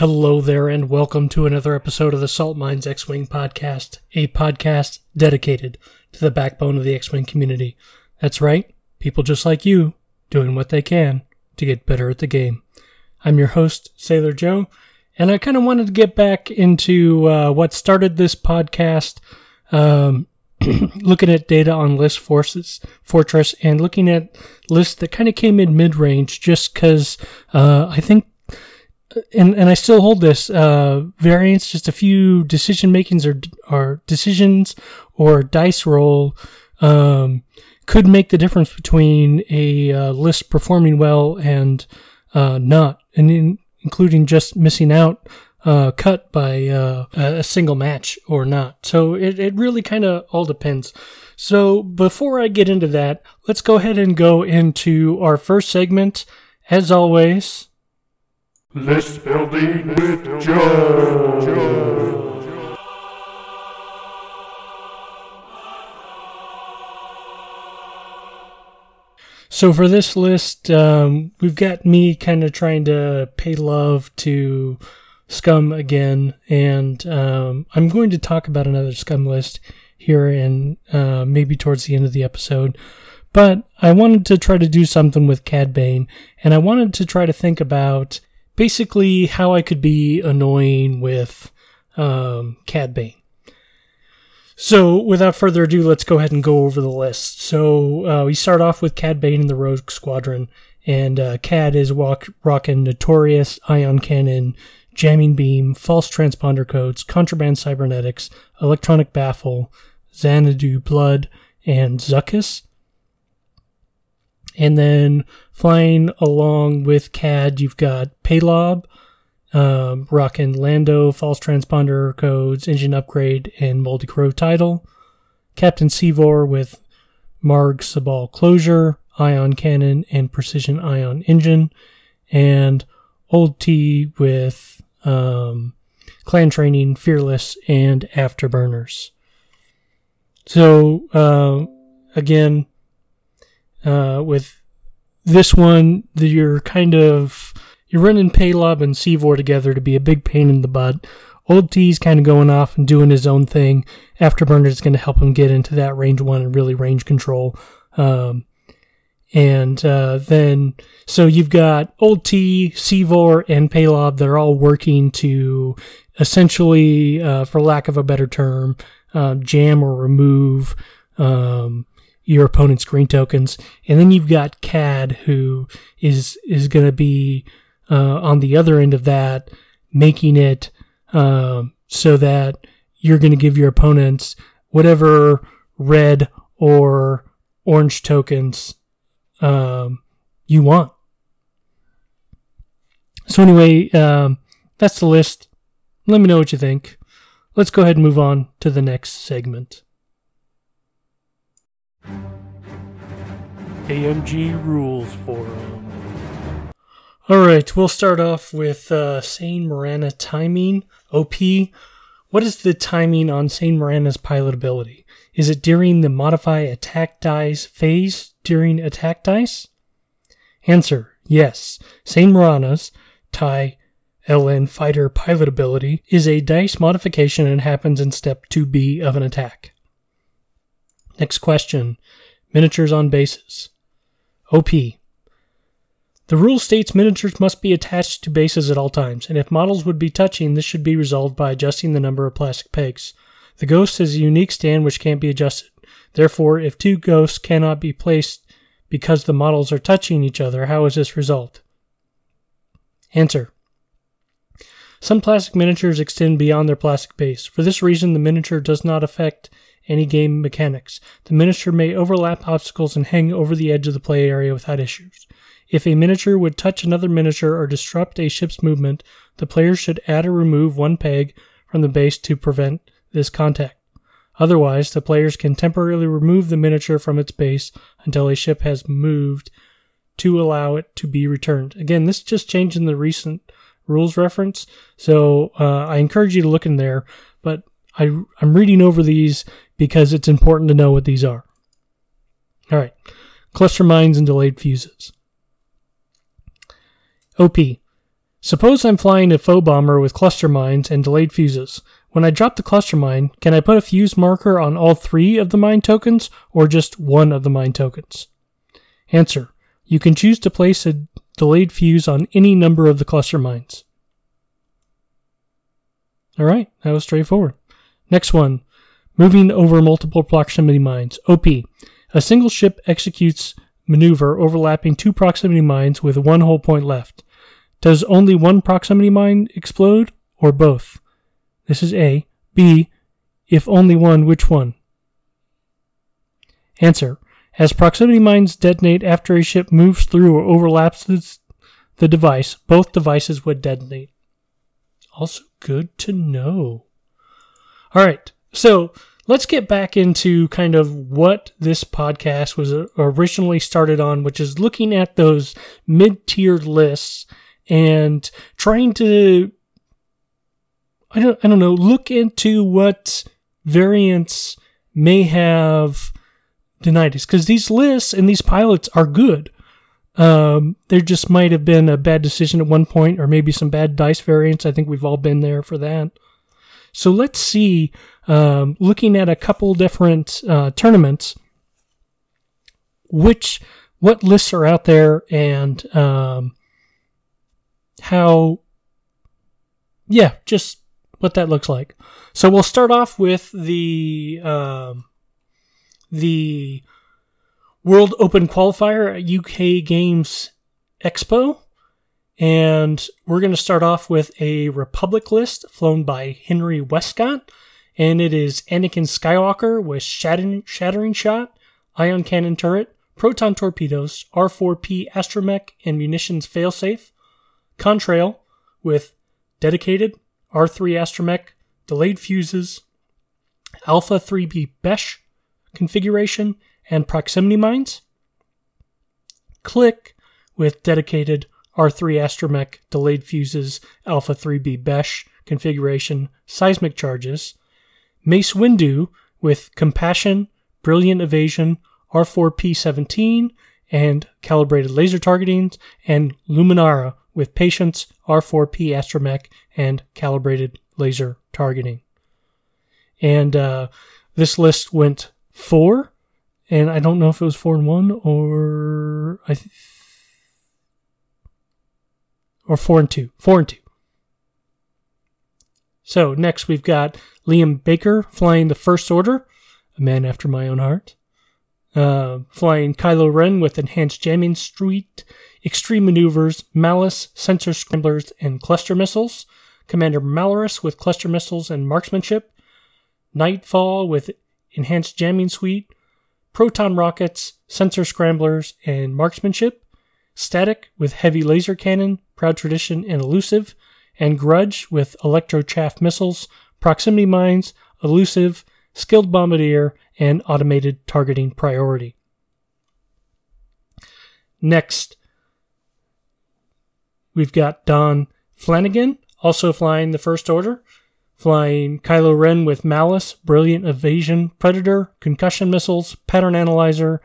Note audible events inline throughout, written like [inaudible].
Hello there, and welcome to another episode of the Salt Mines X Wing podcast, a podcast dedicated to the backbone of the X Wing community. That's right, people just like you doing what they can to get better at the game. I'm your host, Sailor Joe, and I kind of wanted to get back into uh, what started this podcast. Um, [clears throat] looking at data on list forces fortress and looking at lists that kind of came in mid-range just because uh, i think and and I still hold this uh, variance. Just a few decision makings or or decisions or dice roll um, could make the difference between a uh, list performing well and uh, not, and in, including just missing out. Uh, cut by uh, a single match or not. So it, it really kind of all depends. So before I get into that, let's go ahead and go into our first segment. As always, List building with Joe. So for this list, um, we've got me kind of trying to pay love to Scum again, and um, I'm going to talk about another Scum list here and uh, maybe towards the end of the episode. But I wanted to try to do something with Cad Bane, and I wanted to try to think about basically how I could be annoying with um, Cad Bane. So, without further ado, let's go ahead and go over the list. So, uh, we start off with Cad Bane and the Rogue Squadron, and uh, Cad is walk- rocking Notorious, Ion Cannon, Jamming Beam, False Transponder Codes, Contraband Cybernetics, Electronic Baffle, Xanadu Blood, and Zuckuss. And then flying along with CAD, you've got Palob, um, rocking Lando, False Transponder Codes, Engine Upgrade, and Moldy Crow Title. Captain Seevor with Marg Sabl Closure, Ion Cannon, and Precision Ion Engine. And Old T with um, Clan Training, Fearless, and Afterburners. So, uh, again, uh, with this one, you're kind of you're running Palob and Seevor together to be a big pain in the butt. Old T's kind of going off and doing his own thing. Afterburner is going to help him get into that range one and really range control. Um, and uh, then, so you've got Old T, Seevor, and Palob that are all working to essentially, uh, for lack of a better term, uh, jam or remove um, your opponent's green tokens. And then you've got CAD, who is is going to be uh, on the other end of that, making it um, so that you're going to give your opponents whatever red or orange tokens um, you want. So anyway, um, that's the list. Let me know what you think. Let's go ahead and move on to the next segment. AMG Rules Forum. Alright, we'll start off with uh, Seyn Marana timing. OP. What is the timing on Seyn Marana's pilot ability? Is it during the modify attack dice phase during attack dice? Answer Yes. Seyn Marana's TIE LN fighter pilot ability is a dice modification and happens in step 2B of an attack. Next question Miniatures on bases. OP. The rule states miniatures must be attached to bases at all times, and if models would be touching, this should be resolved by adjusting the number of plastic pegs. The ghost has a unique stand which can't be adjusted. Therefore, if two ghosts cannot be placed because the models are touching each other, how is this resolved? Answer. Some plastic miniatures extend beyond their plastic base. For this reason, the miniature does not affect any game mechanics. The miniature may overlap obstacles and hang over the edge of the play area without issues. If a miniature would touch another miniature or disrupt a ship's movement, the player should add or remove one peg from the base to prevent this contact. Otherwise, the players can temporarily remove the miniature from its base until a ship has moved to allow it to be returned. Again, this is just changing the recent rules reference, so uh, I encourage you to look in there. But I, I'm reading over these because it's important to know what these are. All right, cluster mines and delayed fuses. OP. Suppose I'm flying a foe bomber with cluster mines and delayed fuses. When I drop the cluster mine, can I put a fuse marker on all three of the mine tokens or just one of the mine tokens? Answer. You can choose to place a delayed fuse on any number of the cluster mines. Alright, that was straightforward. Next one. Moving over multiple proximity mines. OP. A single ship executes maneuver overlapping two proximity mines with one hull point left. Does only one proximity mine explode or both? This is A. B. If only one, which one? Answer. As proximity mines detonate after a ship moves through or overlaps the device, both devices would detonate. Also good to know. All right. So let's get back into kind of what this podcast was originally started on, which is looking at those mid tiered lists and trying to, I don't, I don't know, look into what variants may have denied us. Because these lists and these pilots are good. Um, there just might have been a bad decision at one point, or maybe some bad dice variants. I think we've all been there for that. So let's see, um, looking at a couple different uh, tournaments, which what lists are out there and um, how, yeah, just what that looks like. So we'll start off with the um, the World Open Qualifier at UK Games Expo. And we're going to start off with a Republic list flown by Henry Westcott. And it is Anakin Skywalker with Shattering, shattering Shot, Ion Cannon Turret, Proton Torpedoes, R4P Astromech and Munitions Failsafe, Contrail with Dedicated, R3 Astromech, Delayed Fuses, Alpha 3B Besh configuration, and Proximity Mines, Klick with Dedicated, R3 Astromech delayed fuses, Alpha 3B Besh configuration, seismic charges, Mace Windu with Compassion, Brilliant Evasion, R4P17, and calibrated laser targeting, and Luminara with Patience, R4P Astromech, and calibrated laser targeting. And uh, this list went four, and I don't know if it was four and one or I or four and two. Four and two. So next we've got Liam Baker flying the First Order, a man after my own heart. Uh, flying Kylo Ren with enhanced jamming suite, extreme maneuvers, malice, sensor scramblers, and cluster missiles. Commander Malarus with cluster missiles and marksmanship. Nightfall with enhanced jamming suite, proton rockets, sensor scramblers, and marksmanship. Static with heavy laser cannon, Proud Tradition, and Elusive, and Grudge with Electro Chaff missiles, proximity mines, Elusive, skilled bombardier, and automated targeting priority. Next, we've got Don Flanagan, also flying the First Order, flying Kylo Ren with Malice, Brilliant Evasion, Predator, Concussion Missiles, Pattern Analyzer,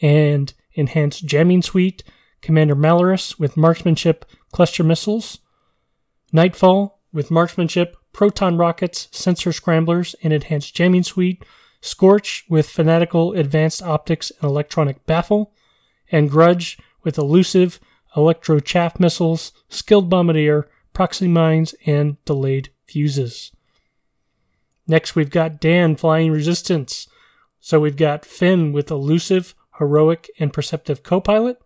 and Enhanced Jamming Suite, Commander Malarus with Marksmanship, cluster missiles, Nightfall with marksmanship, proton rockets, sensor scramblers, and enhanced jamming suite, Scorch with fanatical advanced optics and electronic baffle, and Grudge with elusive electro chaff missiles, skilled bombardier, proxy mines, and delayed fuses. Next, we've got Dan flying resistance. So we've got Finn with elusive, heroic, and perceptive co-pilot,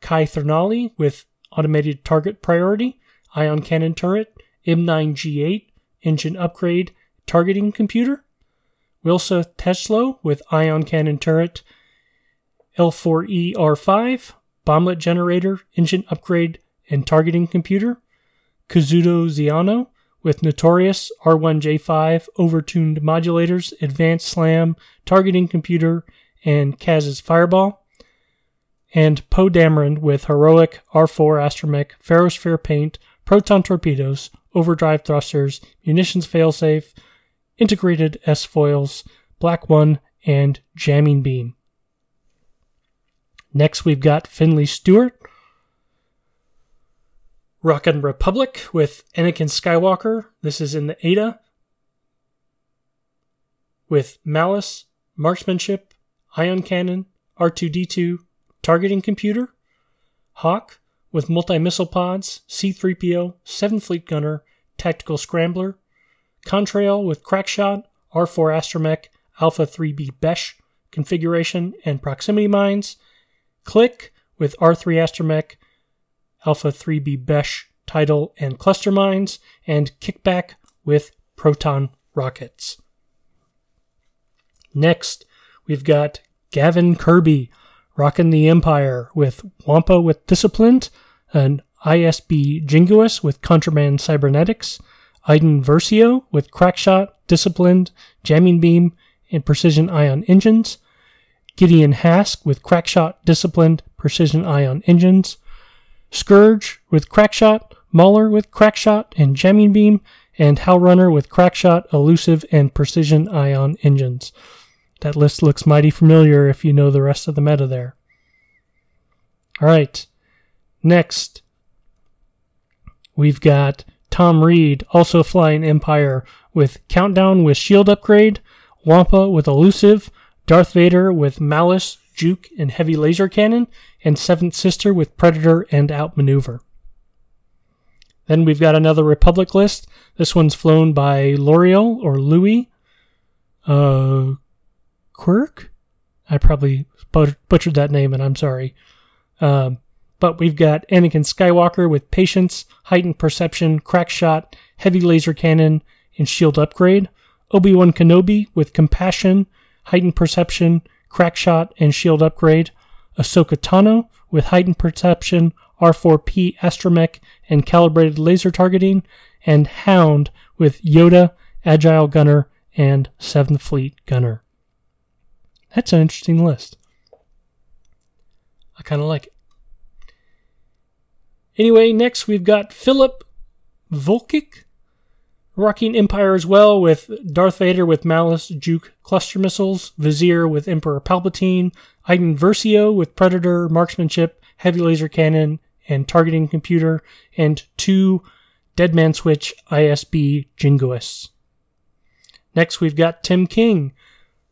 Kai Thernali with automated target priority, ion cannon turret, M9G8, engine upgrade, targeting computer. Wilsa Teslo with ion cannon turret, L4ER5, bomblet generator, engine upgrade, and targeting computer. Kazuda Xiono with Notorious R1J5 overtuned modulators, advanced slam, targeting computer, and Kaz's fireball and Poe Dameron with heroic R4 astromech, ferrosphere paint, proton torpedoes, overdrive thrusters, munitions failsafe, integrated S foils, Black One, and jamming beam. Next, we've got Finley Stewart Rockin' Republic with Anakin Skywalker. This is in the Ada. With Malice, Marksmanship, Ion Cannon, R2D2, Targeting Computer. Hawk with multi missile pods, C3PO, 7 Fleet Gunner, Tactical Scrambler. Contrail with Crackshot, R4 Astromech, Alpha 3B Besh configuration and proximity mines. Klick with R3 Astromech, Alpha 3B Besh tidal and cluster mines. And Kickback with proton rockets. Next, we've got Gavin Kirby rocking the Empire with Wampa with Disciplined, an ISB Jingoist with Contraband Cybernetics, Iden Versio with Crackshot, Disciplined, Jamming Beam, and Precision Ion Engines, Gideon Hask with Crackshot, Disciplined, Precision Ion Engines, Scourge with Crackshot, Mauler with Crackshot and Jamming Beam, and Howlrunner with Crackshot, Elusive, and Precision Ion Engines. That list looks mighty familiar if you know the rest of the meta there. Alright, next we've got Tom Reed, also flying Empire, with Countdown with Shield Upgrade, Wampa with Elusive, Darth Vader with Malice, Juke, and Heavy Laser Cannon, and Seventh Sister with Predator and Outmaneuver. Then we've got another Republic list. This one's flown by L'Oreal or Louis. Uh, Quirk? I probably butchered that name and I'm sorry. Um, but we've got Anakin Skywalker with Patience, Heightened Perception, crack shot, Heavy Laser Cannon, and Shield Upgrade. Obi-Wan Kenobi with Compassion, Heightened Perception, crack shot, and Shield Upgrade. Ahsoka Tano with Heightened Perception, R4P Astromech, and Calibrated Laser Targeting. And Hound with Yoda, Agile Gunner, and 7th Fleet Gunner. That's an interesting list. I kind of like it. Anyway, next we've got Philip Volkic, rocking Empire as well, with Darth Vader with Malice Juke cluster missiles, Vizier with Emperor Palpatine, Iden Versio with Predator marksmanship, heavy laser cannon, and targeting computer, and two Deadman Switch ISB Jingoists. Next, we've got Tim King,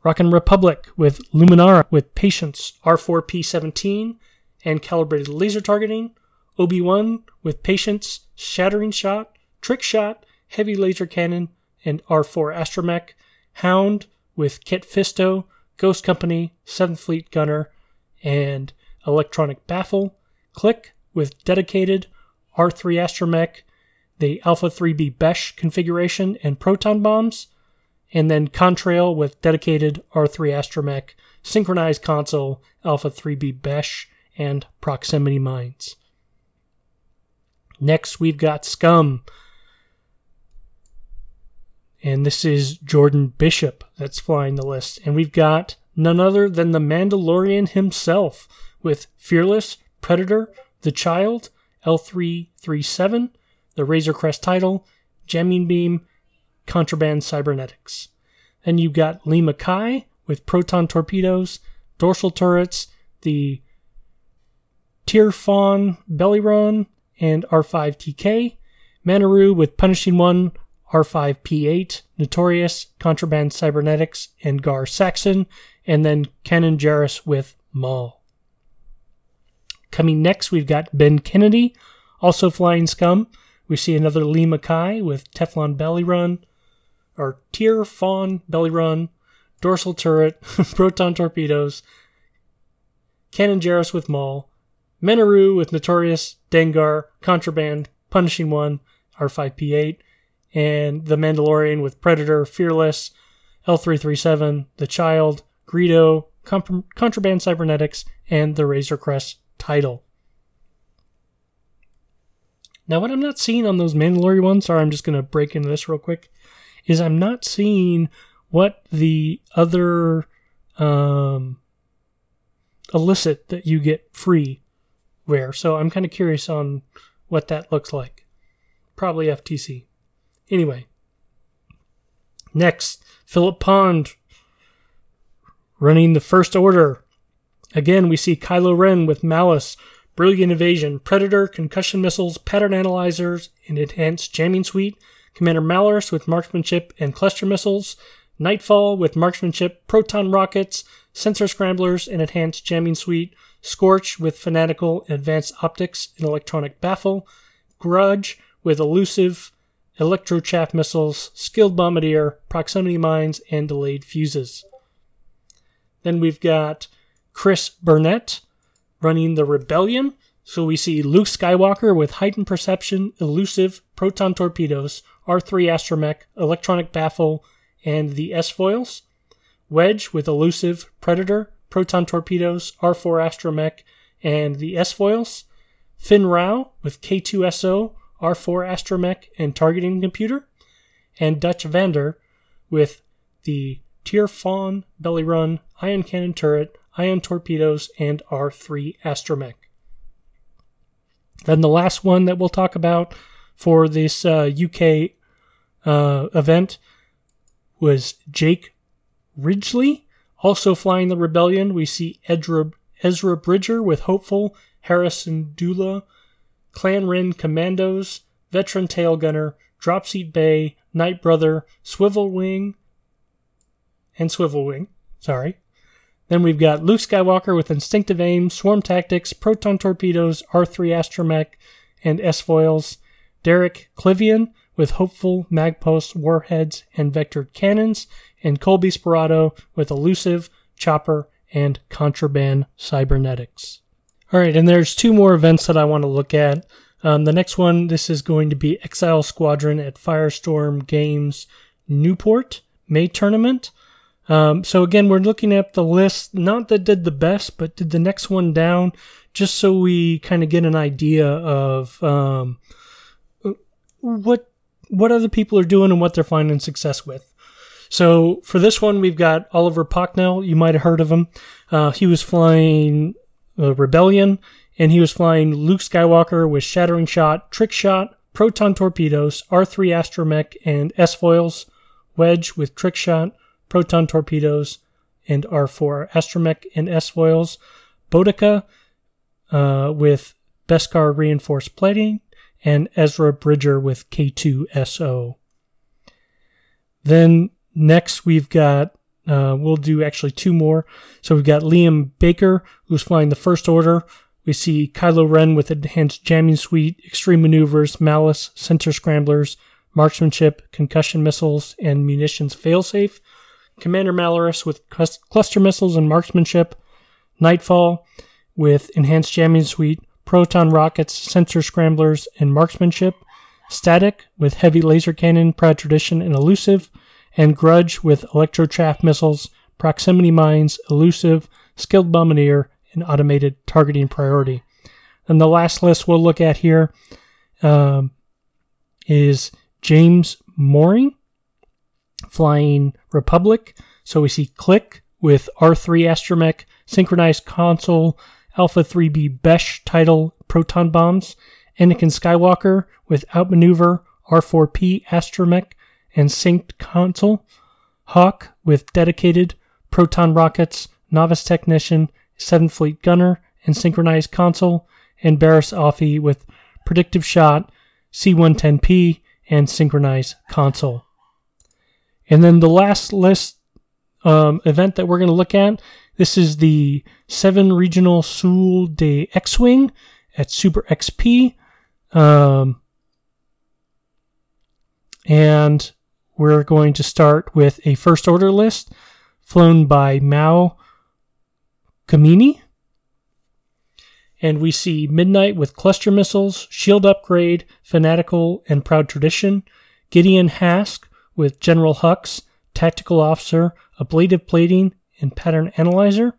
Rockin' Republic with Luminara with Patience R4P17 and calibrated laser targeting, Obi-Wan with Patience, Shattering Shot, Trick Shot, Heavy Laser Cannon, and R4 Astromech, Hound with Kit Fisto, Ghost Company, 7th Fleet Gunner, and Electronic Baffle, Klick with Dedicated, R3 Astromech, the Alpha 3B Besh configuration and proton bombs, and then Contrail with dedicated R3 Astromech, synchronized console, Alpha 3B Besh, and proximity mines. Next, we've got Scum. And this is Jordan Bishop that's flying the list. And we've got none other than the Mandalorian himself with Fearless, Predator, The Child, L337, the Razor Crest title, Jamming Beam, Contraband Cybernetics. Then you've got Leema Kai with proton torpedoes, dorsal turrets, the Tierfon Belly Run, and R5TK. Manaroo with Punishing One, R5P8, Notorious, Contraband Cybernetics, and Gar Saxon. And then Kanan Jarrus with Maul. Coming next, we've got Ben Kennedy, also flying scum. We see another Leema Kai with Teflon Belly Run, or Tierfon Belly Run, Dorsal Turret, [laughs] Proton Torpedoes, Kanan Jarrus with Maul, Manaroo with Notorious, Dengar, Contraband, Punishing One, R5P8, and The Mandalorian with Predator, Fearless, L337, The Child, Greedo, Contraband Cybernetics, and the Razor Crest title. Now, what I'm not seeing on those Mandalorian ones, sorry, I'm just going to break into this real quick, is I'm not seeing what the other um, illicit that you get free wear. So I'm kind of curious on what that looks like. Probably FTC. Anyway, next, Philip Pond running the First Order. Again, we see Kylo Ren with Malice, Brilliant Evasion, Predator, Concussion Missiles, Pattern Analyzers, and Enhanced Jamming Suite, Commander Malarus with Marksmanship and Cluster Missiles, Nightfall with Marksmanship, Proton Rockets, Sensor Scramblers, and Enhanced Jamming Suite, Scorch with Fanatical, Advanced Optics, and Electronic Baffle, Grudge with Elusive, Electro Chaff Missiles, Skilled Bombardier, Proximity Mines, and Delayed Fuses. Then we've got Chris Burnett running the Rebellion. So we see Luke Skywalker with heightened perception, elusive, proton torpedoes, R3 astromech, electronic baffle, and the S foils. Wedge with elusive, predator, proton torpedoes, R4 astromech, and the S foils. Fenn Rau with K2SO, R4 astromech, and targeting computer. And Dutch Vander with the Tierfon belly run, ion cannon turret, ion torpedoes, and R3 astromech. Then the last one that we'll talk about for this uh, UK uh, event was Jake Ridgely, also flying the Rebellion. We see Ezra, Ezra Bridger with Hopeful, Hera Syndulla, Clan Wren Commandos, Veteran Tail Gunner, Dropseat Bay, Night Brother, Swivel Wing, and Swivel Wing. Sorry. Then we've got Luke Skywalker with Instinctive Aim, Swarm Tactics, Proton Torpedoes, R3 Astromech, and S foils. Derek Klivian with Hopeful, Magpulse, Warheads, and Vectored Cannons. And Kullbee Sperado with Elusive, Chopper, and Contraband Cybernetics. All right, and there's two more events that I want to look at. Um, the next one, this is going to be Exile Squadron at Firestorm Games Newport May tournament. Um, so again, we're looking at the list, not that did the best, but did the next one down, just so we kind of get an idea of um, what what other people are doing and what they're finding success with. So for this one, we've got Oliver Pocknell. You might have heard of him. Uh, he was flying uh, Rebellion, and he was flying Luke Skywalker with Shattering Shot, Trick Shot, Proton Torpedoes, R3 Astromech, and S foils. Wedge with Trick Shot, proton torpedoes, and R4 astromech and S foils. Bodica uh, with Beskar reinforced plating, and Ezra Bridger with K2SO. Then next we've got uh, we'll do actually two more. So we've got Liam Baker, who's flying the First Order. We see Kylo Ren with Enhanced Jamming Suite, Extreme Maneuvers, Malice, Sensor Scramblers, Marksmanship, Concussion Missiles, and Munitions Failsafe. Commander Malarus with cluster missiles and marksmanship, Nightfall with enhanced jamming suite, proton rockets, sensor scramblers, and marksmanship, Static with heavy laser cannon, proud tradition, and elusive, and Grudge with electro chaff missiles, proximity mines, elusive, skilled bombardier, and automated targeting priority. And the last list we'll look at here um, is James Mooring flying Republic. So we see Klick with R3 Astromech, Synchronized Console, Alpha 3B Besh title proton bombs, Anakin Skywalker with Outmaneuver, R4P Astromech, and Synced Console, Hawk with dedicated proton rockets, Novice Technician, 7th Fleet Gunner, and Synchronized Console, and Barriss Offee with Predictive Shot, C110P, and Synchronized Console. And then the last list um, event that we're going to look at, this is the 7 Regional Sul de X-Wing at Super XP. Um, and we're going to start with a first order list flown by Mao Kamini. And we see Midnight with cluster missiles, shield upgrade, fanatical, and proud tradition. Gideon Hask with General Hux, Tactical Officer, Ablative Plating, and Pattern Analyzer,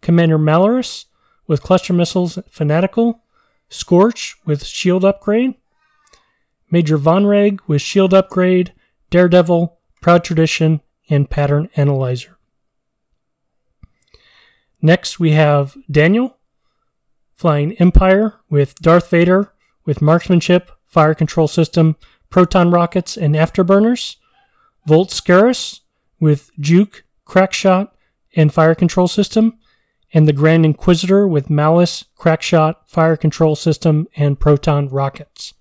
Commander Malarus with Cluster Missiles Fanatical, Scorch with Shield Upgrade, Major Vonreg with Shield Upgrade, Daredevil, Proud Tradition, and Pattern Analyzer. Next, we have Daniel flying Empire with Darth Vader with Marksmanship, Fire Control System, Proton Rockets, and Afterburners. Vult Skerris with Juke, Crackshot, and Fire Control System, and the Grand Inquisitor with Malice, Crackshot, Fire Control System, and Proton rockets.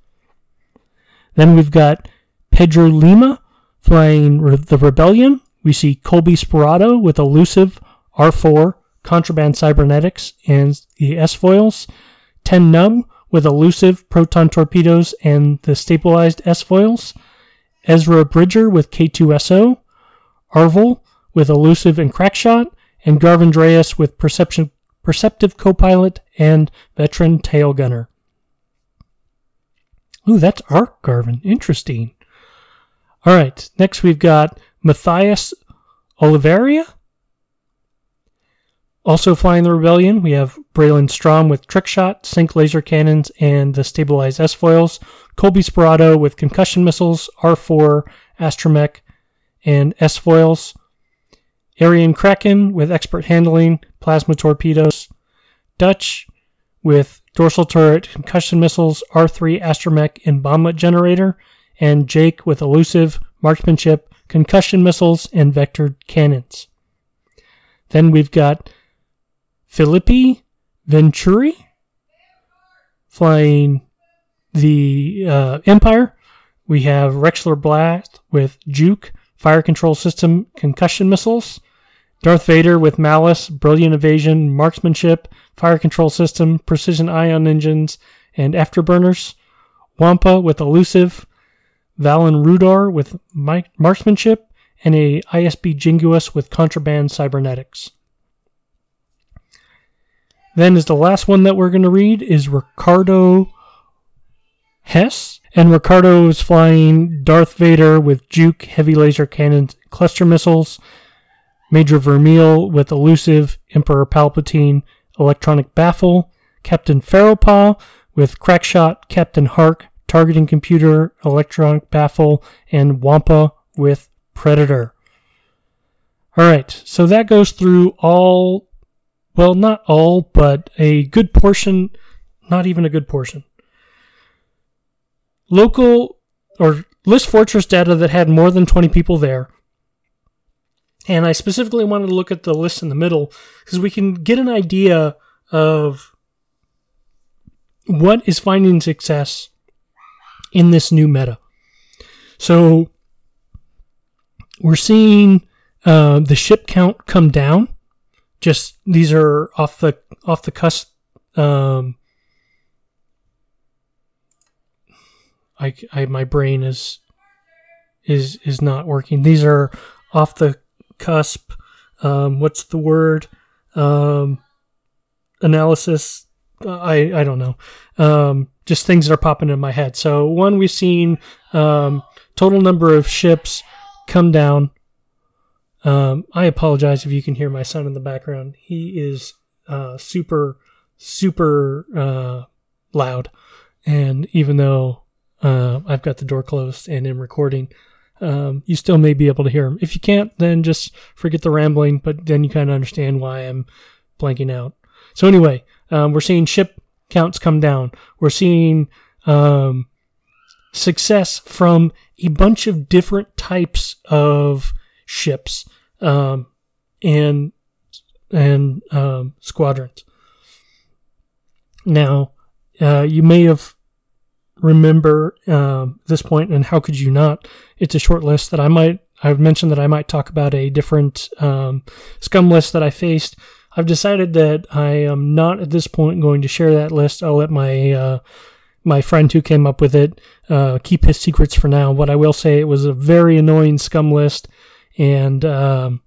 Then we've got Pedro Lima flying the Rebellion. We see Kullbee Sperado with Elusive, R4, Contraband Cybernetics, and the S foils. Ten Numb with Elusive, Proton Torpedoes, and the stabilized S foils. Ezra Bridger with K2SO. Arvel with Elusive and Crackshot, and Garven Dreis with Perception, Perceptive Copilot and Veteran Tail Gunner. Ooh, that's Arc Garven. Interesting. All right, next we've got Matthias Oliveria. Also flying the Rebellion, we have Braylen Stramm with Trickshot, Sync Laser Cannons, and the stabilized S foils. Kullbee Sperado with Concussion Missiles, R4, Astromech, and S foils. Airen Cracken with Expert Handling, Plasma Torpedoes. Dutch with Dorsal Turret, Concussion Missiles, R3 Astromech, and Bomblet Generator. And Jake with Elusive, Marksmanship, Concussion Missiles, and Vectored Cannons. Then we've got Filippi Venturi flying the uh, Empire. We have Rexler Brath with Juke, Fire Control System, Concussion Missiles. Darth Vader with Malice, Brilliant Evasion, Marksmanship, Fire Control System, Precision Ion Engines, and Afterburners. Wampa with Elusive. Valen Rudar with Marksmanship, and a ISB Jingoist with Contraband Cybernetics. Then is the last one that we're going to read is Ricardo Hess. And Ricardo is flying Darth Vader with Juke, heavy laser cannons, cluster missiles. Major Vermeil with Elusive, Emperor Palpatine, Electronic Baffle. Captain Feroph with Crackshot, Captain Hark, Targeting Computer, Electronic Baffle, and Wampa with Predator. Alright, so that goes through all well, not all, but a good portion, not even a good portion. Local or list fortress data that had more than 20 people there. And I specifically wanted to look at the list in the middle because we can get an idea of what is finding success in this new meta. So we're seeing uh, the ship count come down just these are off the off the cusp. Um, I, I my brain is is is not working. These are off the cusp. Um, what's the word? Um, analysis. I I don't know. Um, just things that are popping in my head. So one, we've seen um, total number of ships come down um, I apologize if you can hear my son in the background. He is uh, super, super uh, loud. And even though uh, I've got the door closed and am recording, um, you still may be able to hear him. If you can't, then just forget the rambling, but then you kind of understand why I'm blanking out. So, anyway, um, we're seeing ship counts come down. We're seeing um, success from a bunch of different types of ships um, and and um, squadrons. Now, uh, you may have remember um, this point, and how could you not? It's a short list that I might. I've mentioned that I might talk about a different um, scum list that I faced. I've decided that I am not at this point going to share that list. I'll let my uh, my friend who came up with it uh, keep his secrets for now. But I will say it was a very annoying scum list and um,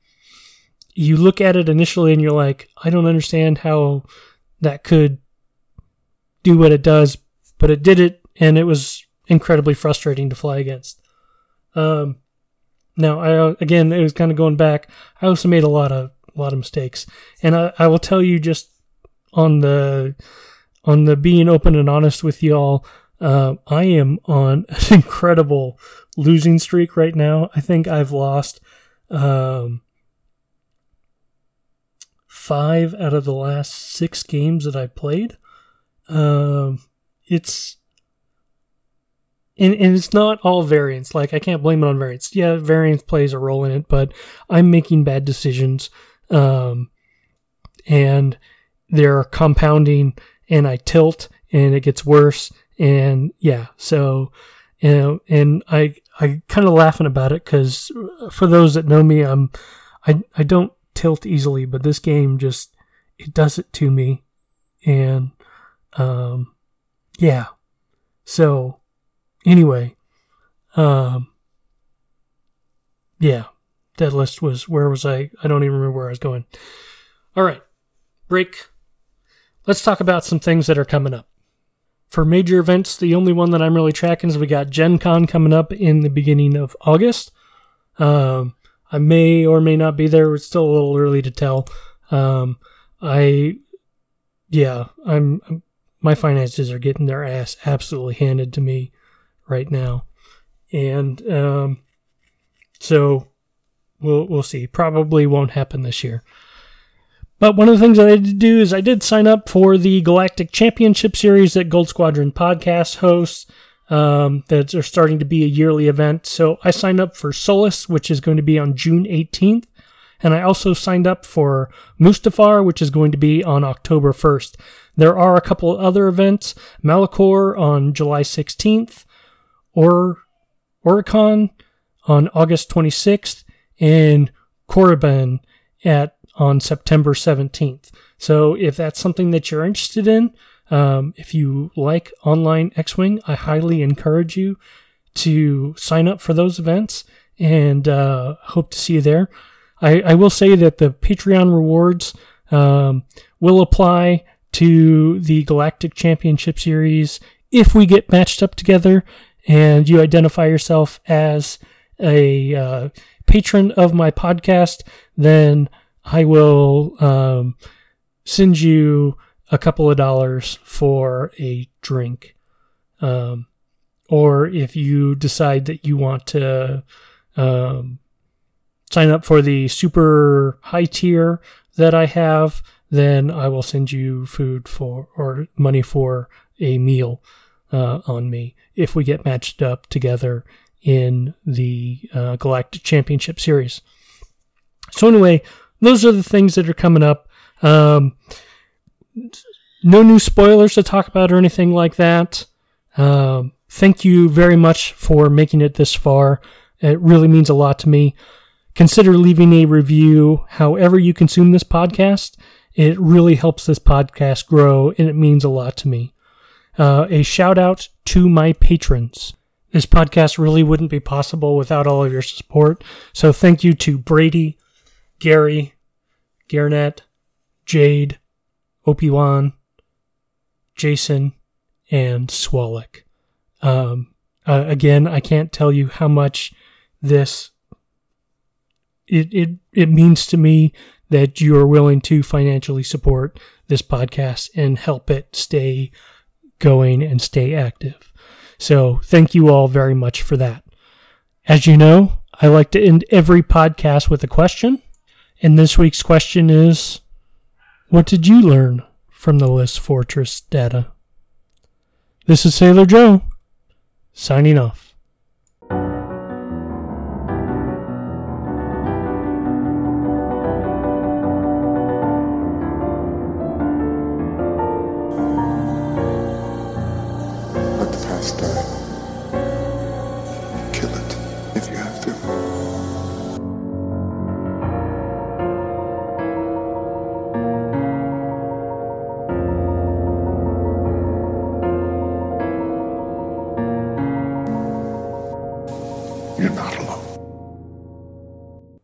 you look at it initially and you're like, I don't understand how that could do what it does, but it did it, and it was incredibly frustrating to fly against. Um, now, I again, it was kind of going back. I also made a lot of a lot of mistakes, and I, I will tell you just on the on the being open and honest with y'all. Uh, I am on [laughs] an incredible losing streak right now. I think I've lost um, five out of the last six games that I played. Um, it's and, and it's not all variance. Like I can't blame it on variance. Yeah, variance plays a role in it, but I'm making bad decisions. Um, and they're compounding, and I tilt, and it gets worse, and yeah, so you know, and I I kind of laughing about it because for those that know me, I'm I I don't tilt easily, but this game just it does it to me, and um, yeah. So anyway, um, yeah, that list was where was I? I don't even remember where I was going. All right, break. Let's talk about some things that are coming up. For major events, the only one that I'm really tracking is we got Gen Con coming up in the beginning of August. Um, I may or may not be there. It's still a little early to tell. Um, I, yeah, I'm, I'm, my finances are getting their ass absolutely handed to me right now, and um, so we'll we'll see. Probably won't happen this year. But one of the things that I did do is I did sign up for the Galactic Championship Series that Gold Squadron podcast hosts. Um, that are starting to be a yearly event. So I signed up for Solus, which is going to be on June 18th. And I also signed up for Mustafar, which is going to be on October 1st. There are a couple of other events Malachor on July 16th, or Oricon on August 26th, and Korriban at on September 17th. So if that's something that you're interested in, um, if you like online X Wing, I highly encourage you to sign up for those events and uh, hope to see you there. I, I, will say that the Patreon rewards um, will apply to the Galactic Championship Series if we get matched up together and you identify yourself as a uh, patron of my podcast, then I will um, send you a couple of dollars for a drink. Um, or if you decide that you want to um, sign up for the super high tier that I have, then I will send you food for or money for a meal uh, on me if we get matched up together in the uh, Galactic Championship Series. So, anyway, those are the things that are coming up. Um, no new spoilers to talk about or anything like that. Um, thank you very much for making it this far. It really means a lot to me. Consider leaving a review however you consume this podcast. It really helps this podcast grow and it means a lot to me. Uh, a shout out to my patrons. This podcast really wouldn't be possible without all of your support. So thank you to Brady, Gary, Garnett, Jade, Opi-Wan, Jason, and Swalek. Um, uh, again, I can't tell you how much this it, it it means to me that you are willing to financially support this podcast and help it stay going and stay active. So thank you all very much for that. As you know, I like to end every podcast with a question. And this week's question is What did you learn from the List Fortress data? This is Sailor Joe, signing off.